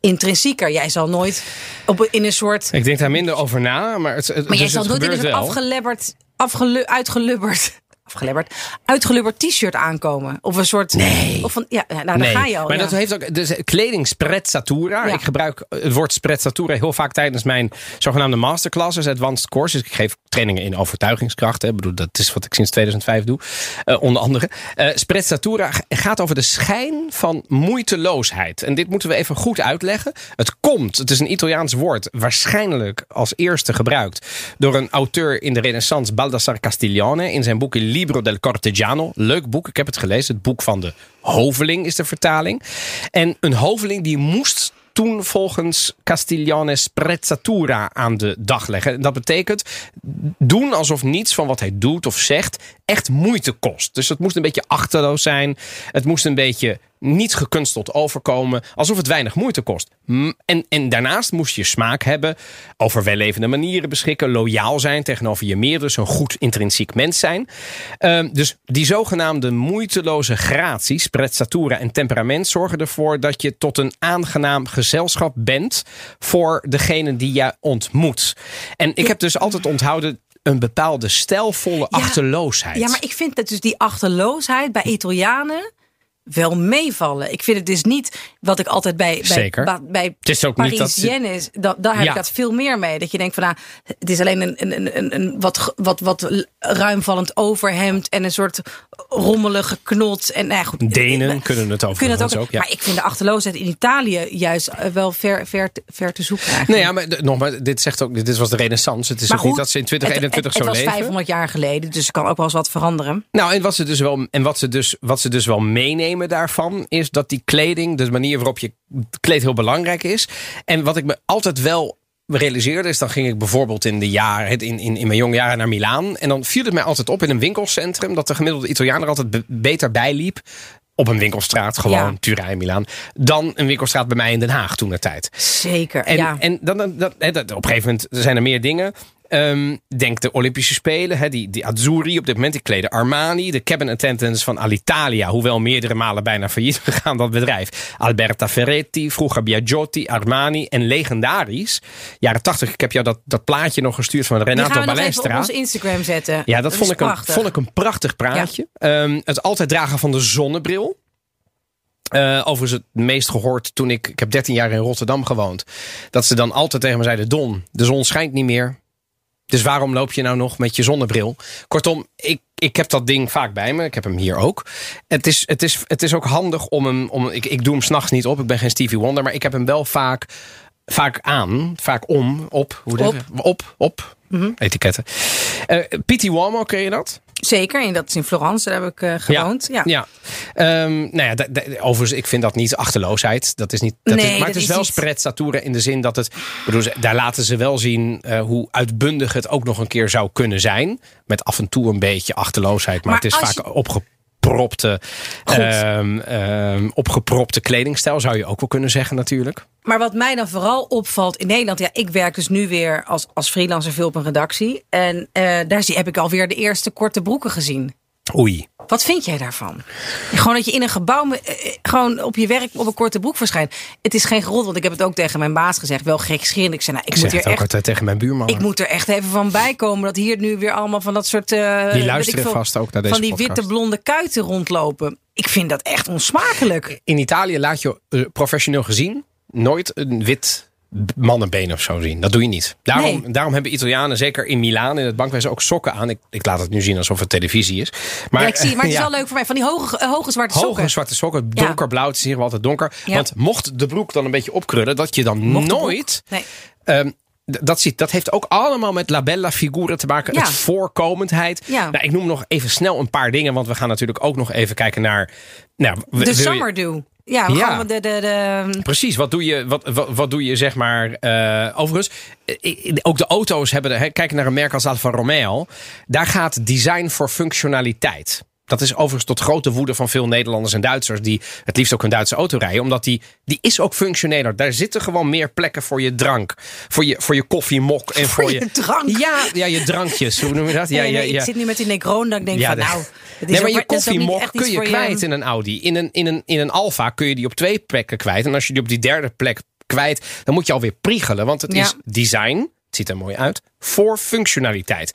intrinsieker. Jij zal nooit op, in een soort. Ik denk daar minder over na, maar het, het, Maar jij zal het nooit in een afgelebberd, afgelu, uitgelubberd. Afgelebberd, uitgelubberd t-shirt aankomen. Of een soort. Nee. Of van, ja, nou, daar Nee, ga je al. maar ja. dat heeft ook dus kleding sprezzatura. Ja. Ik gebruik het woord sprezzatura heel vaak tijdens mijn zogenaamde masterclasses, advanced courses. Ik geef trainingen in overtuigingskracht. Hè. Ik bedoel, dat is wat ik sinds 2005 doe, eh, onder andere. Eh sprezzatura gaat over de schijn van moeiteloosheid. En dit moeten we even goed uitleggen. Het komt, het is een Italiaans woord, waarschijnlijk als eerste gebruikt door een auteur in de Renaissance, Baldassar Castiglione, in zijn boek Libro del Cortegiano. Leuk boek, ik heb het gelezen. Het boek van de hoveling is de vertaling. En een hoveling die moest toen volgens Castiglione sprezzatura aan de dag leggen. En dat betekent doen alsof niets van wat hij doet of zegt echt moeite kost. Dus het moest een beetje achterloos zijn. Het moest een beetje niet gekunsteld overkomen. Alsof het weinig moeite kost. En, en daarnaast moest je smaak hebben. Over wellevende manieren beschikken. Loyaal zijn tegenover je meer. Dus een goed intrinsiek mens zijn. Ehm, dus die zogenaamde moeiteloze gratie, sprezzatura en temperament zorgen ervoor dat je tot een aangenaam gezelschap bent voor degene die je ontmoet. En ik heb dus altijd onthouden een bepaalde stijlvolle achterloosheid. Ja, maar ik vind dat dus die achterloosheid bij Italianen. Wel meevallen. Ik vind het dus niet wat ik altijd bij, bij, Zeker. bij Het is ook niet dat-. Da, daar heb Ja. ik dat veel meer mee. Dat je denkt van nou, het is alleen een, een, een- een, wat, wat, wat ruimvallend overhemd en een soort rommelige knot. En nou ja, goed, Denen kunnen het over. kunnen het ook. ook ja. Maar ik vind de achterloosheid in Italië juist eh, wel ver, ver, ver te zoeken. Eigenlijk. Nee, ja, maar nogmaals, dit zegt ook, dit was de renaissance. Het is ook niet dat ze in 2021 het, het, zo het was leven. 500 jaar geleden, dus er kan ook wel eens wat veranderen. Nou, en wat ze dus wel, en wat ze dus, wat ze dus wel meenemen daarvan, is dat die kleding, de manier waarop je kleedt, heel belangrijk is. En wat ik me altijd wel realiseerde, is dan ging ik bijvoorbeeld in de jaren, in, in, in mijn jonge jaren naar Milaan. En dan viel het mij altijd op in een winkelcentrum dat de gemiddelde Italiaan er altijd be- beter bij liep. Op een winkelstraat, gewoon Ja. Turijn, Milaan. Dan een winkelstraat bij mij in Den Haag toen de tijd. Zeker, En, ja. en dan, dan, dat, op een gegeven moment zijn er meer dingen. Ehm, denk de Olympische Spelen, die, die Azzurri op dit moment, die kleden Armani. De cabin attendants van Alitalia, hoewel meerdere malen bijna failliet gegaan dat bedrijf. Alberta Ferretti, vroeger Biagiotti, Armani en legendarisch. Jaren 80, ik heb jou dat, dat plaatje nog gestuurd van Die Renato gaan we nog even op Balestra. onze Instagram zetten. Ja, dat, vond, ik een, prachtig. vond ik een prachtig praatje. Ehm, het altijd dragen van de zonnebril. Eh, overigens het meest gehoord toen ik... Ik heb 13 jaar in Rotterdam gewoond. Dat ze dan altijd tegen me zeiden... Don, de zon schijnt niet meer. Dus waarom loop je nou nog met je zonnebril? Kortom, ik, ik heb dat ding vaak bij me. Ik heb hem hier ook. Het is, het is, het is ook handig om hem... Om, ik, ik doe hem s'nachts niet op. Ik ben geen Stevie Wonder. Maar ik heb hem wel vaak, vaak aan. Vaak om. Op. Hoe Op. op. Op. Op. Etiketten. Eh Pity Uomo, ken je dat? Zeker, en dat is in Florence, daar heb ik eh, gewoond. Ja. ja. Ehm, nou ja, overigens, ik vind dat niet achterloosheid. Dat is niet, dat Nee, is, maar dat het is wel niet- in de zin dat het... Bedoel, daar laten ze wel zien eh, hoe uitbundig het ook nog een keer zou kunnen zijn. Met af en toe een beetje achterloosheid. Maar, Maar het is vaak opgepropte, Goed. ehm, ehm, opgepropte kledingstijl, zou je ook wel kunnen zeggen natuurlijk. Maar wat mij dan vooral opvalt in Nederland, ja, ik werk dus nu weer als, als freelancer veel op een redactie. En eh, daar zie, heb ik alweer de eerste korte broeken gezien. Oei. Wat vind jij daarvan? Gewoon dat je in een gebouw eh, eh, gewoon op je werk op een korte broek verschijnt. Het is geen grond, want ik heb het ook tegen mijn baas gezegd. Wel gekscherend. Ik zei, nou, ik, Ik moet zeg hier het ook echt altijd tegen mijn buurman. Ik moet er echt even van bijkomen dat hier nu weer allemaal van dat soort. eh, ik luisteren veel, vast ook naar deze Van die podcast. witte blonde kuiten rondlopen. Ik vind dat echt onsmakelijk. in Italië laat je professioneel gezien nooit een wit mannenbeen of zo zien. Dat doe je niet. Daarom, Nee. daarom hebben Italianen, zeker in Milaan, in het bankwezen, ook sokken aan. Ik, ik laat het nu zien alsof het televisie is. Maar, ja, ik zie, maar het is ja, wel leuk voor mij. Van die hoge, eh, hoge zwarte Hoge sokken. zwarte sokken, donkerblauw, het is hier wel altijd donker. Want mocht de broek dan een beetje opkrullen, dat je dan Mocht nooit... Nee. Ehm, dat, ziet, dat heeft ook allemaal met la bella figura te maken. Ja. Het voorkomendheid. Ja. Nou, ik noem nog even snel een paar dingen. Want we gaan natuurlijk ook nog even kijken naar... Nou, De je- summer do. Ja, de, de, de, Precies, wat doe je, wat, wat, wat doe je zeg maar... eh, overigens, eh, ook de auto's hebben... De, hè, kijk naar een merk als Alfa Romeo. Daar gaat design voor functionaliteit. Dat is overigens tot grote woede van veel Nederlanders en Duitsers... die het liefst ook een Duitse auto rijden. Omdat die, die is ook functioneler. Daar zitten gewoon meer plekken voor je drank. Voor je, voor je koffiemok. En voor, Voor je drank? Ja, ja, je drankjes. Hoe noem je dat? Ja, Nee, nee, ja, ja. Ik zit nu met die Negroni dat ik denk Ja, van nou... Nee, maar je koffiemok kun je kwijt in een Audi. In een, in, een, in een Alfa kun je die op twee plekken kwijt. En als je die op die derde plek kwijt, dan moet je alweer priegelen. Want het is design, het ziet er mooi uit, voor functionaliteit.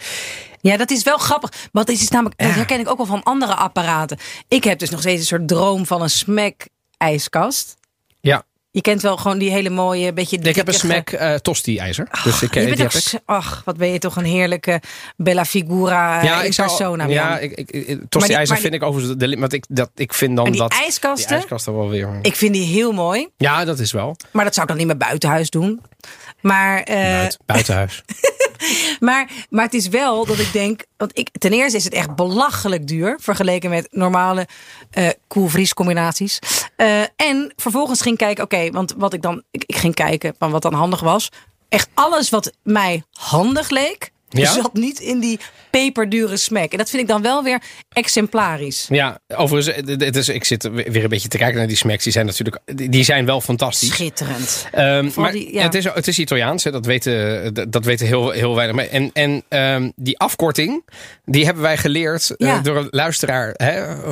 Ja, dat is wel grappig. Want het is namelijk, dat herken ik ook wel van andere apparaten. Ik heb dus nog steeds een soort droom van een smack ijskast. Ja, Je kent wel gewoon die hele mooie, beetje ik heb een smack eh tosti-ijzer. dus ik, je eh, bent ook ik. s- Ach, wat ben je toch een heerlijke Bella Figura Ja, in ik zou, persona. ja, ik, ik, tosti-ijzer vind ik overigens, de, want ik, dat, ik vind dan die dat... ijskasten? Die ijskasten wel weer... Ik vind die heel mooi. Ja, dat is wel. Maar dat zou ik dan niet meer buitenhuis doen. Maar, eh, Buiten, buitenhuis. maar, maar het is wel dat ik denk. Want ik, ten eerste is het echt belachelijk duur. Vergeleken met normale eh koelvries combinaties. Eh, en vervolgens ging kijken. Oké, want wat ik dan. Ik ging kijken van wat dan handig was. Echt alles wat mij handig leek. Ja? Zat niet in die peperdure smack. En dat vind ik dan wel weer exemplarisch. Ja, overigens, het is, ik zit weer een beetje te kijken naar die smacks. Die zijn natuurlijk, die- zijn wel fantastisch. Schitterend. Ehm, maar die- ja. het, is, het is Italiaans, hè, dat weten, dat- weten heel, heel weinig. En, en ehm, die afkorting, die hebben wij geleerd eh, door een luisteraar. Hè,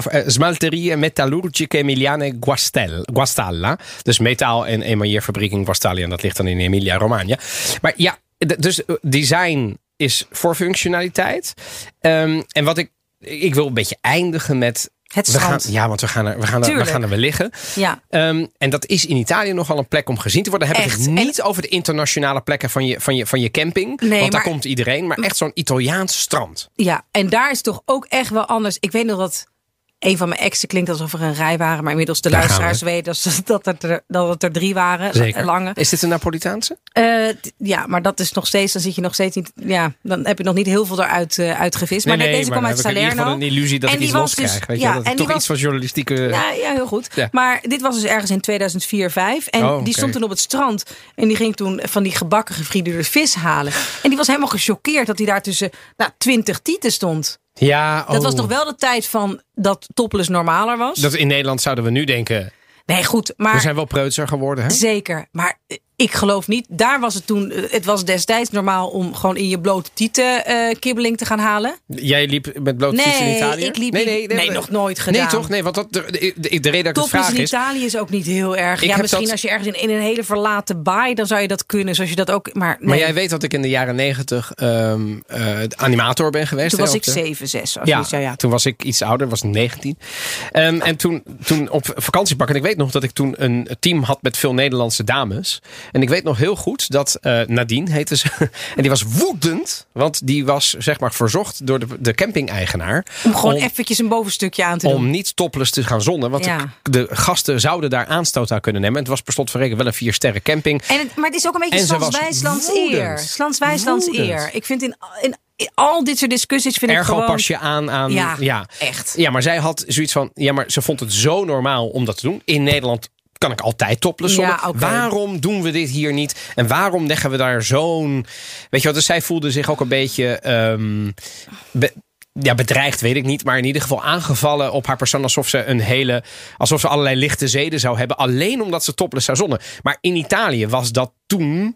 eh, Smalterie Metallurgiche Emiliane Guastel, Guastalla. Dus metaal- en emailleerfabriek in Guastalla. En dat ligt dan in Emilia-Romagna. Maar ja, dus eh, design is voor functionaliteit. Ehm, en wat ik, ik wil een beetje eindigen met Het gaan, strand. ja, want we gaan er, we gaan er, we gaan er weer liggen. Ja. Ehm, en dat is in Italië nogal een plek om gezien te worden. Heb ik het niet over de internationale plekken van je, van je, van je camping. Nee, want daar komt iedereen. Maar echt zo'n Italiaans strand. Ja, en daar is toch ook echt wel anders. Ik weet nog dat een van mijn exen klinkt alsof er een rij waren, maar inmiddels de Daar luisteraars weten dat, dat, het er, dat het er drie waren. Zeker. Lange. Is dit een Napolitaanse? Eh, ja, maar dat is nog steeds, dan zit je nog steeds niet, ja, dan heb je nog niet heel veel eruit eh, uitgevist. maar nee, deze maar kwam dan uit ik Salerno. geval een illusie dat En ik die iets los dus-. Weet ja, je? Dat en toch was- iets van journalistieke... Ja, ja, heel goed. Ja. Maar dit was dus ergens in 2004, 5 En Oh, die stond toen op het strand. En die ging toen van die gebakken gefrituurde vis halen. En die was helemaal gechoqueerd dat hij daar tussen nou, 20 tieten stond. Ja, Dat was oh. nog wel de tijd van dat topless normaler was. Dat in Nederland zouden we nu denken... Nee, goed, maar We zijn wel preutser geworden, hè? zeker. Maar eh, ik geloof niet. Daar was het toen. eh, Het was destijds normaal om gewoon in je blote tieten eh, kibbeling te gaan halen. Jij liep met blote fiets in Nee, Italië? ik liep nee, nog nooit gedaan. Nee, toch? Nee, want dat, de, de, de, de reden dat ik vraag in is... Italië is ook niet heel erg. Ja, misschien dat- als je ergens in, in een hele verlaten baai, dan zou je dat kunnen. Zoals je dat ook. Maar, nee, Maar jij weet dat ik in de jaren negentig ehm, eh, animator ben geweest. toen hè, was ik de- 7, 6. Of Ja, ja, ja. toen was ik iets ouder, was ik 19. Ehm, en toen, toen op vakantiepak. En ik weet nog dat ik toen een team had met veel Nederlandse dames. En ik weet nog heel goed dat eh, Nadine heette ze. En die was woedend. Want die was zeg maar verzocht door de, de camping-eigenaar. Om gewoon eventjes een bovenstukje aan te doen. om niet topless te gaan zonnen. Want Ja. de, de gasten zouden daar aanstoot aan kunnen nemen. En het was per slot van rekening wel een vier sterren camping. En het, maar het is ook een beetje Slans-Wijslands eer. Slans-Wijslands eer. Ik vind in, in, al dit soort discussies vind ik Ergo gewoon... pas je aan aan... Ja, ja, echt. Ja, maar zij had zoiets van... Ja, maar ze vond het zo normaal om dat te doen. In Nederland kan ik altijd topless Ja. Waarom doen we dit hier niet? En waarom leggen we daar zo'n... Weet je wat, dus zij voelde zich ook een beetje... ehm, be- ja, bedreigd weet ik niet, maar in ieder geval aangevallen op haar persoon alsof ze een hele, alsof ze allerlei lichte zeden zou hebben, alleen omdat ze topless zou zonnen. Maar in Italië was dat toen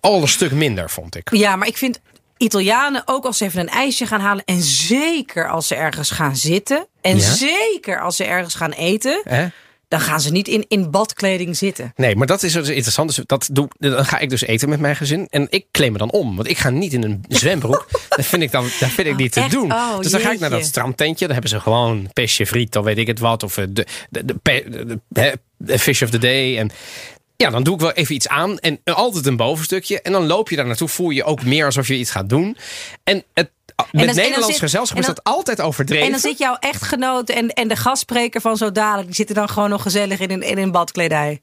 al een stuk minder, vond ik. Ja, maar ik vind Italianen ook als ze even een ijsje gaan halen. En zeker als ze ergens gaan zitten. En Ja? zeker als ze ergens gaan eten. Hè? Dan gaan ze niet in, in badkleding zitten. Nee, maar dat is dus interessant. Dus dat doe, dan ga ik dus eten met mijn gezin. En ik kleed me dan om. Want ik ga niet in een zwembroek. dat vind ik dan dat vind ik niet te echt? doen. Oh, dus dan ga ik naar dat strandtentje. Dan hebben ze gewoon pesje friet. Dan weet ik het wat. Of eh, de, de, de- de- de fish of the day. En ja, dan doe ik wel even iets aan. En altijd een bovenstukje. En dan loop je daar naartoe. Voel je ook meer alsof je iets gaat doen. En het, met en dan Nederlands zit- gezelschap is dat altijd overdreven. En dan zit jouw echtgenoot en, en de gastspreker van zo dadelijk. Die zitten dan gewoon nog gezellig in een, in een badkledij.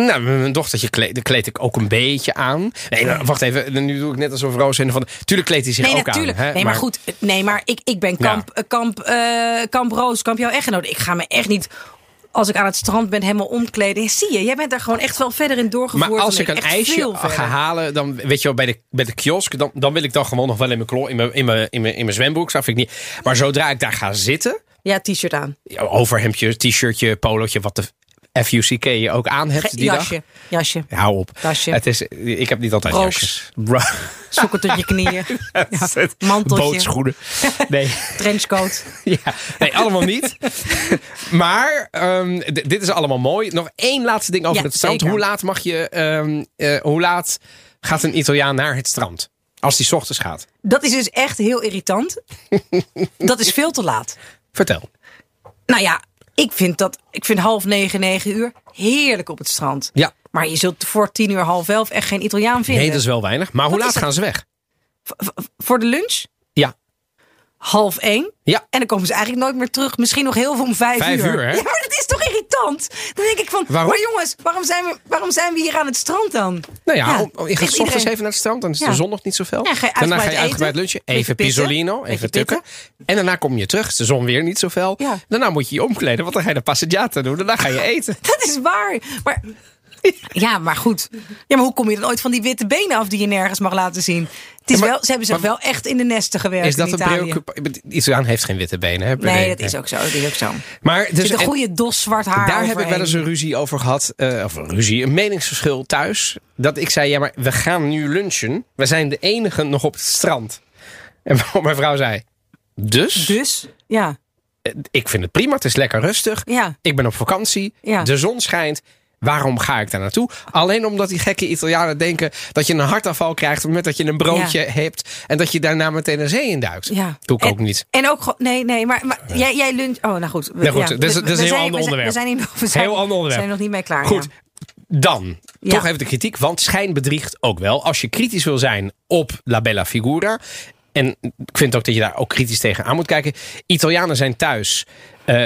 Nou, met mijn dochtertje kleed, kleed ik ook een beetje aan. Nee, nou, wacht even. Nu doe ik net alsof Roos een van... Tuurlijk kleedt hij zich Nee, ook natuurlijk. aan. hè, nee, maar, goed. Nee, maar ik, ik ben kamp, eh, kamp, eh, kamp Roos, kamp jouw echtgenoot. Ik ga me echt niet, als ik aan het strand ben, helemaal omkleden. Zie je, jij bent daar gewoon echt wel verder in doorgevoerd. Maar als ik een ijsje ga halen, dan weet je wel, bij de, bij de kiosk, dan, dan wil ik dan gewoon nog wel in mijn, klo, in mijn, in mijn, in mijn, in mijn zwembroek. Dat vind ik niet. Maar zodra ik daar ga zitten, Ja, t-shirt aan. overhemdje, t-shirtje, polootje, wat de FUCK je ook aan hebt Ge- die jasje, dag. jasje. Ja, Hou op. Tasje. Het is, ik heb niet altijd Broeks. jasjes. Bro, Sokken tot je knieën. ja, manteltje. bootschoenen. Nee. Trenchcoat. Ja, nee, allemaal niet. maar ehm, dit is allemaal mooi. Nog één laatste ding over Ja, het strand. zeker. Hoe laat mag je? ehm, eh, hoe laat gaat een Italiaan naar het strand? Als die 's ochtends gaat. Dat is dus echt heel irritant. dat is veel te laat. Vertel. Nou ja, ik vind dat. Ik vind half negen, negen uur heerlijk op het strand. Ja. Maar je zult voor tien uur, half elf echt geen Italiaan vinden. Nee, dat is wel weinig. Maar hoe Wat laat gaan ze weg? V- voor de lunch? Half één. Ja. En dan komen ze eigenlijk nooit meer terug. Misschien nog heel veel om vijf, Vijf uur, hè? Ja, maar dat is toch irritant? Dan denk ik van, Waarom? maar jongens, waarom zijn, we, waarom zijn we hier aan het strand dan? Nou ja, Ja, om- je gaat ochtends iedereen- even naar het strand. Dan is Ja. de zon nog niet zo fel. Ja, ga je daarna ga je uitgebreid lunchen. Even pisolino, even tukken. En daarna kom je terug. Is de zon weer niet zo fel. Ja. Daarna moet je je omkleden. Want dan ga je de passeggiata doen. Daarna ga je eten. Dat is waar. Maar, ja, maar goed. Ja, maar hoe kom je dan ooit van die witte benen af die je nergens mag laten zien? Het is Ja, maar- wel, ze hebben zich wel echt in de nesten gewerkt Is dat in een Italië. preoccupatie? Italiaan heeft geen witte benen. Hè? Nee, dat is ook zo. Dat is ook zo. Maar dus, een en- goede dos zwart haar Daar heb ik wel eens een ruzie over gehad. eh, of een ruzie, een meningsverschil thuis. Dat ik zei, ja, maar we gaan nu lunchen. We zijn de enigen nog op het strand. En mijn vrouw zei, dus? Dus, ja. Eh, Ik vind het prima, het is lekker rustig. Ja. Ik ben op vakantie, Ja. de zon schijnt. Waarom ga ik daar naartoe? Alleen omdat die gekke Italianen denken dat je een hartaanval krijgt op het moment dat je een broodje hebt en dat je daarna meteen een zee induikt. Ja. Doe ik en, ook niet. En ook nee, nee, maar, maar jij, jij lunch. Oh, nou goed. Nou goed, ja, dat is- dat een heel ander onderwerp. We zijn, we Heel ander onderwerp. We zijn nog niet mee klaar. Goed, ja. dan Ja. toch even de kritiek, want schijn bedriegt ook wel. Als je kritisch wil zijn op La Bella Figura, en ik vind ook dat je daar ook kritisch tegen aan moet kijken. Italianen zijn thuis eh,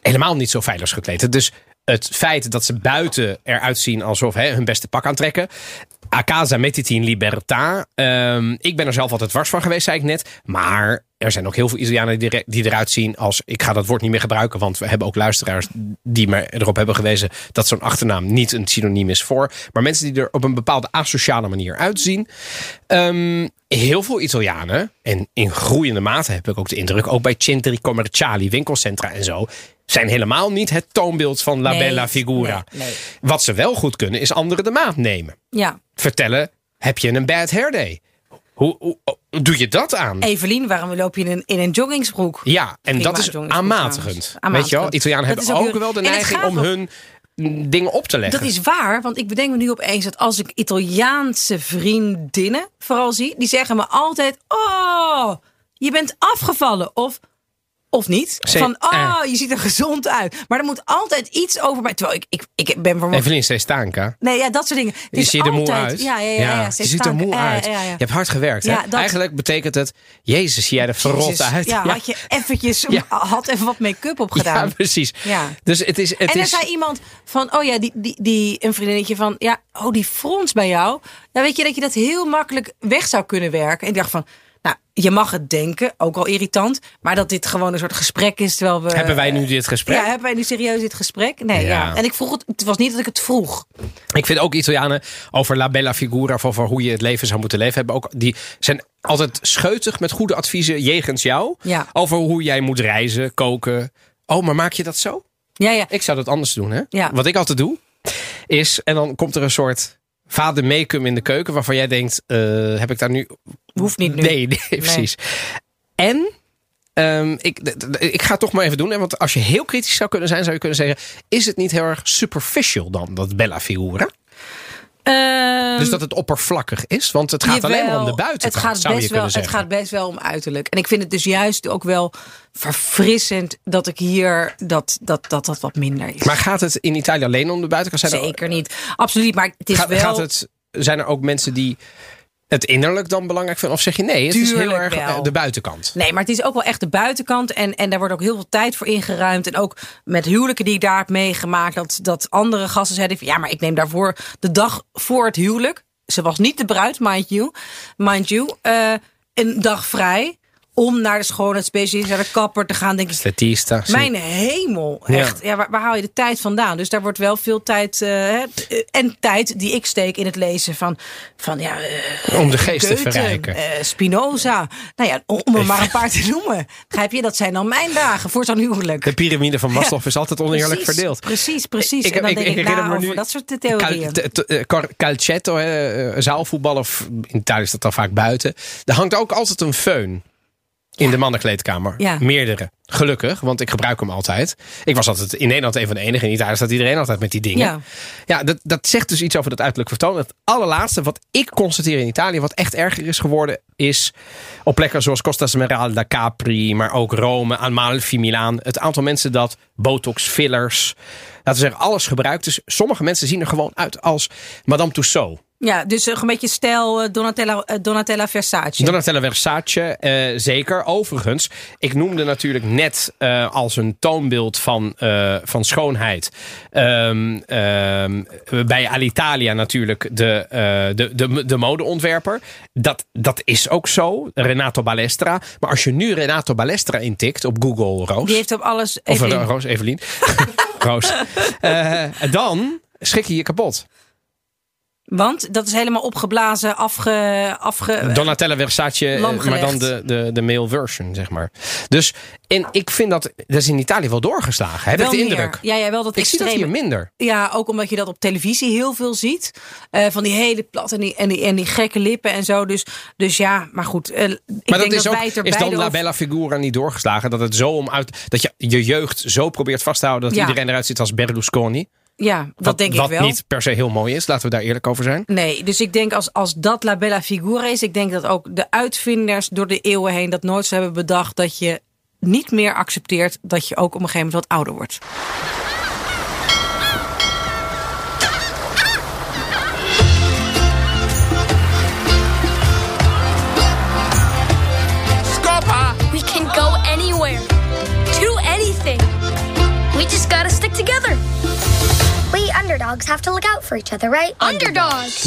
helemaal niet zo veilig gekleed. Dus het feit dat ze buiten eruit zien alsof hè, hun beste pak aantrekken. A casa mettiti in libertà. Ehm, ik ben er zelf altijd wars van geweest, zei ik net. Maar er zijn ook heel veel Italianen die, die eruit zien als... Ik ga dat woord niet meer gebruiken, want we hebben ook luisteraars... die me erop hebben gewezen dat zo'n achternaam niet een synoniem is voor. Maar mensen die er op een bepaalde asociale manier uitzien. Ehm, heel veel Italianen, en in groeiende mate heb ik ook de indruk... ook bij centri commerciali, winkelcentra en zo... zijn helemaal niet het toonbeeld van La Nee, Bella Figura. nee, nee. Wat ze wel goed kunnen, is anderen de maat nemen. ja. Vertellen, heb je een bad hair day? Hoe, hoe, hoe doe je dat aan? Evelien, waarom loop je in een, in een joggingsbroek? Ja, en Prima, dat is aanmatigend. Weet je wel. Italianen Dat hebben ook wel de neiging om hun mm, dingen op te leggen. Dat is waar, want ik bedenk me nu opeens dat als ik Italiaanse vriendinnen vooral zie, die zeggen me altijd: Oh, je bent afgevallen. Of, of niet. Ze- Van, oh, eh. je ziet er gezond uit. Maar er moet altijd iets over mij. Terwijl ik, ik, ik ben voor Evelien Sestanka. Nee, ja, dat soort dingen. Het Je is ziet er moe uit. Ja, ja, ja. ja, je ziet er moe Ja, uit. ja, ja. Je hebt hard gewerkt. Ja, hè? dat- Eigenlijk betekent het, Jezus, zie jij er verrot Jezus, uit. Ja, had je eventjes, Ja. had even wat make-up Ja, opgedaan. precies. Ja. Dus het is... Het en er is zei iemand van, oh ja, die, die, die, een vriendinnetje van, ja, oh die frons bij jou. Dan weet je dat je dat heel makkelijk weg zou kunnen werken. En ik dacht van, nou, je mag het denken, ook al irritant. Maar dat dit gewoon een soort gesprek is, terwijl we... Hebben wij nu dit gesprek? Ja, hebben wij nu serieus dit gesprek? Nee, Ja. ja. En ik vroeg het, het was niet dat ik het vroeg. Ik vind ook Italianen over La Bella Figura, of over hoe je het leven zou moeten leven, hebben ook, die zijn altijd scheutig met goede adviezen jegens jou. Ja. Over hoe jij moet reizen, koken. Oh, maar maak je dat zo? Ja, ja. Ik zou dat anders doen, hè? Ja. Wat ik altijd doe, is, en dan komt er een soort vader make in de keuken, waarvan jij denkt, eh, heb ik daar nu... Hoeft niet nu. Nee, nee, precies. En... ehm, ik, ik ga het toch maar even doen. Hè, want als je heel kritisch zou kunnen zijn, zou je kunnen zeggen: Is het niet heel erg superficial dan, dat Bella Figura? Ehm, Dus dat het oppervlakkig is? Want het gaat alleen maar om de buitenkant, het gaat zou je best wel, Het gaat best wel om uiterlijk. En ik vind het dus juist ook wel verfrissend dat ik hier dat dat, dat, dat wat minder is. Maar gaat het in Italië alleen om de buitenkant? Zijn er- Zeker niet. Absoluut. Maar het is gaat, wel. gaat het, zijn er ook mensen die het innerlijk dan belangrijk vinden? Of zeg je nee, het is heel erg wel. eh, de buitenkant? Nee, maar het is ook wel echt de buitenkant. En, en daar wordt ook heel veel tijd voor ingeruimd. En ook met huwelijken die ik daar heb meegemaakt. Dat, dat andere gasten zeiden van ja, maar ik neem daarvoor de dag voor het huwelijk. Ze was niet de bruid, mind you. Mind you. eh, een dag vrij. Om naar de schoonheidsspecialist, naar de kapper te gaan. Denk ik, Statista. Mijn hemel, echt. Ja. waar, waar haal je de tijd vandaan? Dus daar wordt wel veel tijd eh, t- en tijd die ik steek in het lezen van, van ja, eh, Om de geest te verrijken. eh, Spinoza. Nou ja, om er maar een paar te noemen. Begrijp je? Dat zijn dan mijn dagen voor zo'n huwelijk. De piramide van Maslow is altijd oneerlijk Precies, verdeeld. Precies, precies. Ik- en dan ik- denk ik ik, na me nu- over dat soort theorieën. Cal- eh, Calcetto, eh, zaalvoetbal of in is dat dan vaak buiten. Er hangt ook altijd een föhn in de mannenkleedkamer. Ja. Meerdere. Gelukkig, want ik gebruik hem altijd. Ik was altijd in Nederland een van de enigen. In Italië staat iedereen altijd met die dingen. Ja. Ja, dat, dat zegt dus iets over dat uiterlijk vertoon. Het allerlaatste wat ik constateer in Italië, wat echt erger is geworden, is op plekken zoals Costa Smeralda, Capri, maar ook Rome, Amalfi, Milaan. Het aantal mensen dat botox, fillers, laten we zeggen, alles gebruikt. Dus sommige mensen zien er gewoon uit als Madame Tussauds. Ja, dus een beetje stijl eh, Donatella, eh, Donatella Versace. Donatella Versace, eh, zeker. Overigens, ik noemde natuurlijk net als een toonbeeld van, van schoonheid. ehm, ehm, bij Alitalia natuurlijk de, de, de, de modeontwerper. Dat, dat is ook zo, Renato Balestra. Maar als je nu Renato Balestra intikt op Google Roos. Die heeft op alles... of Evelien. eh, Roos, Evelien. Roos. Dan schrik je je kapot. Want dat is helemaal opgeblazen, afge... afge Donatella Versace, eh, maar dan de, de, de male version, zeg maar. Dus, en ik vind dat, dat is in Italië wel doorgeslagen. Heb wel ik de meer. indruk. Ja, ja, wel dat Ik zie dat hier minder. Ja, ook omdat je dat op televisie heel veel ziet. Eh, van die hele plat en die, en, die, en die gekke lippen en zo. Dus, dus ja, maar goed. eh, ik Maar denk dat is dat ook, er is dan La Bella Figura niet doorgeslagen? Dat het zo om uit, dat je je jeugd zo probeert vast te houden dat Ja. iedereen eruit ziet als Berlusconi? Ja, dat wat, denk wat ik wel. niet per se heel mooi is, laten we daar eerlijk over zijn. Nee, dus ik denk als, als dat La Bella Figura is, ik denk dat ook de uitvinders door de eeuwen heen dat nooit zo hebben bedacht dat je niet meer accepteert dat je ook op een gegeven moment wat ouder wordt. We can go anywhere. Do anything. We just gotta underdogs have to look out for each other, right? Underdogs.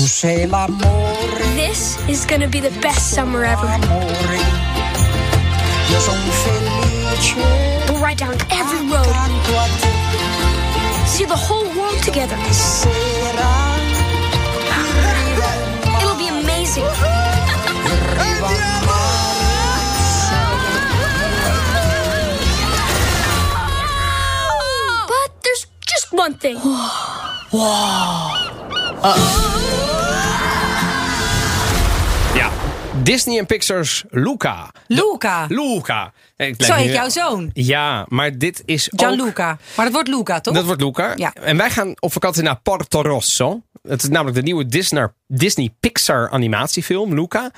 This is gonna be the best summer ever. amore. Io sono felice. We'll ride down every road, Accanto a te see the whole world together. It'll be amazing. But there's just one thing. Ja. Disney en Pixar's Luca. Luca. Luca. Ik Zo heet jouw zoon. Ja, maar dit is ook... Gianluca. Maar dat wordt Luca, toch? Dat wordt Luca. Ja. En wij gaan op vakantie naar Porto Rosso. Het is namelijk de nieuwe Disney, Disney Pixar animatiefilm, Luca.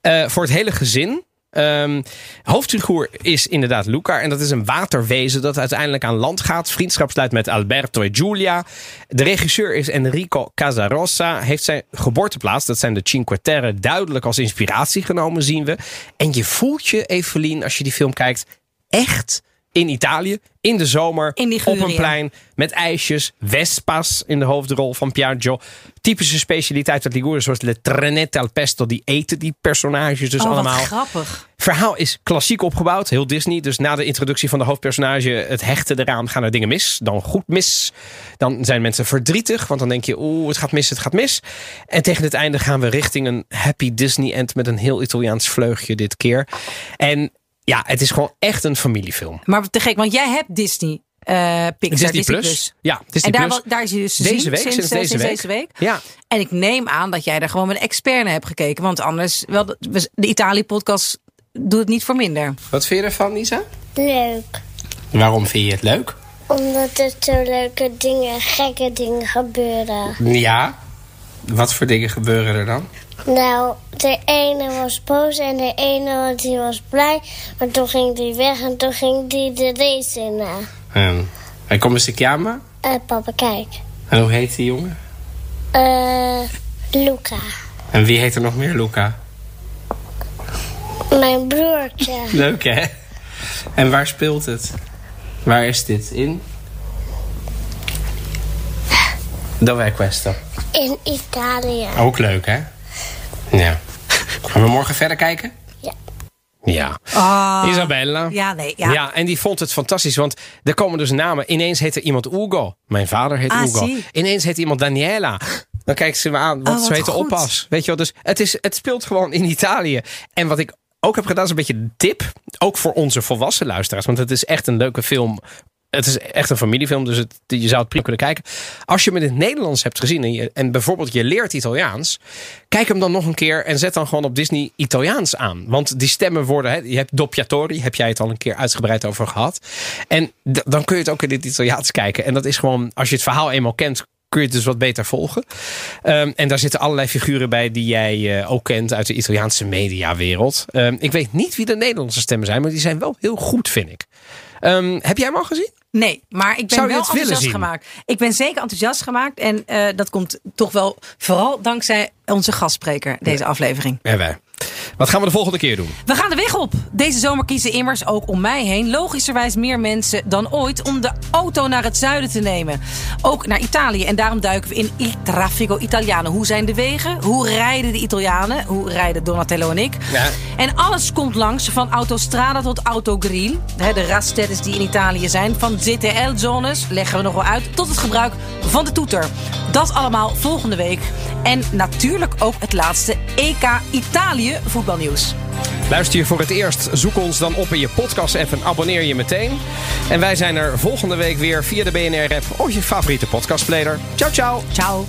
Eh, voor het hele gezin. Ehm hoofdfiguur is inderdaad Luca. En dat is een waterwezen dat uiteindelijk aan land gaat. Vriendschap sluit met Alberto en Giulia. De regisseur is Enrico Casarossa. Heeft zijn geboorteplaats, dat zijn de Cinque Terre, duidelijk als inspiratie genomen, zien we. En je voelt je, Evelien, als je die film kijkt, echt in Italië. In de zomer, In op een plein, met ijsjes. Vespa's in de hoofdrol van Piaggio. Typische specialiteit uit Liguria, zoals le trenette al pesto. Die eten die personages dus oh, wat allemaal. grappig. Verhaal is klassiek opgebouwd, heel Disney. Dus na de introductie van de hoofdpersonage, het hechten eraan, gaan er dingen mis. Dan goed mis. Dan zijn mensen verdrietig, want dan denk je, oeh, het gaat mis, het gaat mis. En tegen het einde gaan we richting een happy Disney end met een heel Italiaans vleugje dit keer. En ja, het is gewoon echt een familiefilm. Maar te gek, want jij hebt Disney, eh Pixar, Disney Plus. Ja, Disney en daar, Plus. daar is je dus Deze zien week, sinds, sinds eh, deze sinds week. deze week. Ja. En ik neem aan dat jij daar gewoon met een expert naar hebt gekeken. Want anders, wel, de, de Italië-podcast doet het niet voor minder. Wat vind je ervan, Lisa? Leuk. Waarom vind je het leuk? Omdat er zo leuke dingen, gekke dingen gebeuren. Ja. Wat voor dingen gebeuren er dan? Nou, de ene was boos en de ene die was blij. Maar toen ging die weg en toen ging die de race in. na. Um, en kom eens chiama. Eh, papa, kijk. En hoe heet die jongen? Eh, Luca. En wie heet er nog meer, Luca? Mijn broertje. Leuk, hè? En waar speelt het? Waar is dit? In? Dov'è questo? In Italië. Ook leuk, hè? Ja. Gaan we morgen verder kijken? Ja. Ja. Isabella. Ja, nee, ja. en die vond het fantastisch, want er komen dus namen. Ineens heet er iemand Ugo. Mijn vader heet Ah, Ugo. zie. Ineens heet iemand Daniela. Dan kijkt ze me aan, want Oh, ze wat heet de goed. oppas. Weet je wel, dus het, is, het speelt gewoon in Italië. En wat ik ook heb gedaan, is een beetje tip. Ook voor onze volwassen luisteraars, want het is echt een leuke film. Het is echt een familiefilm, dus het, je zou het prima kunnen kijken. Als je hem in het Nederlands hebt gezien en, en bijvoorbeeld je leert Italiaans, kijk hem dan nog een keer en zet dan gewoon op Disney Italiaans aan. Want die stemmen worden, hè, je hebt doppiatori, heb jij het al een keer uitgebreid over gehad. En dan kun je het ook in het Italiaans kijken. En dat is gewoon, als je het verhaal eenmaal kent, kun je het dus wat beter volgen. Ehm, en daar zitten allerlei figuren bij die jij eh, ook kent uit de Italiaanse mediawereld. Ehm, ik weet niet wie de Nederlandse stemmen zijn, maar die zijn wel heel goed, vind ik. Ehm, heb jij hem al gezien? Nee, maar ik ben Zou wel enthousiast gemaakt. Ik ben zeker enthousiast gemaakt. En eh, dat komt toch wel vooral dankzij onze gastspreker, deze aflevering. Ja, wij. Wat gaan we de volgende keer doen? We gaan de weg op. Deze zomer kiezen immers ook om mij heen logischerwijs meer mensen dan ooit om de auto naar het zuiden te nemen. Ook naar Italië. En daarom duiken we in Il Traffico Italiano. Hoe zijn de wegen? Hoe rijden de Italianen? Hoe rijden Donatello en ik? Ja. En alles komt langs, van autostrada tot autogrill. Hè, De rastettes die in Italië zijn. Van ZTL-zones, leggen we nog wel uit, tot het gebruik van de toeter. Dat allemaal volgende week. En natuurlijk ook het laatste EK Italië voetbalnieuws. Luister je voor het eerst, zoek ons dan op in je podcast-app en abonneer je meteen. En wij zijn er volgende week weer via de BNR-app of je favoriete podcastplayer. Ciao, ciao! Ciao.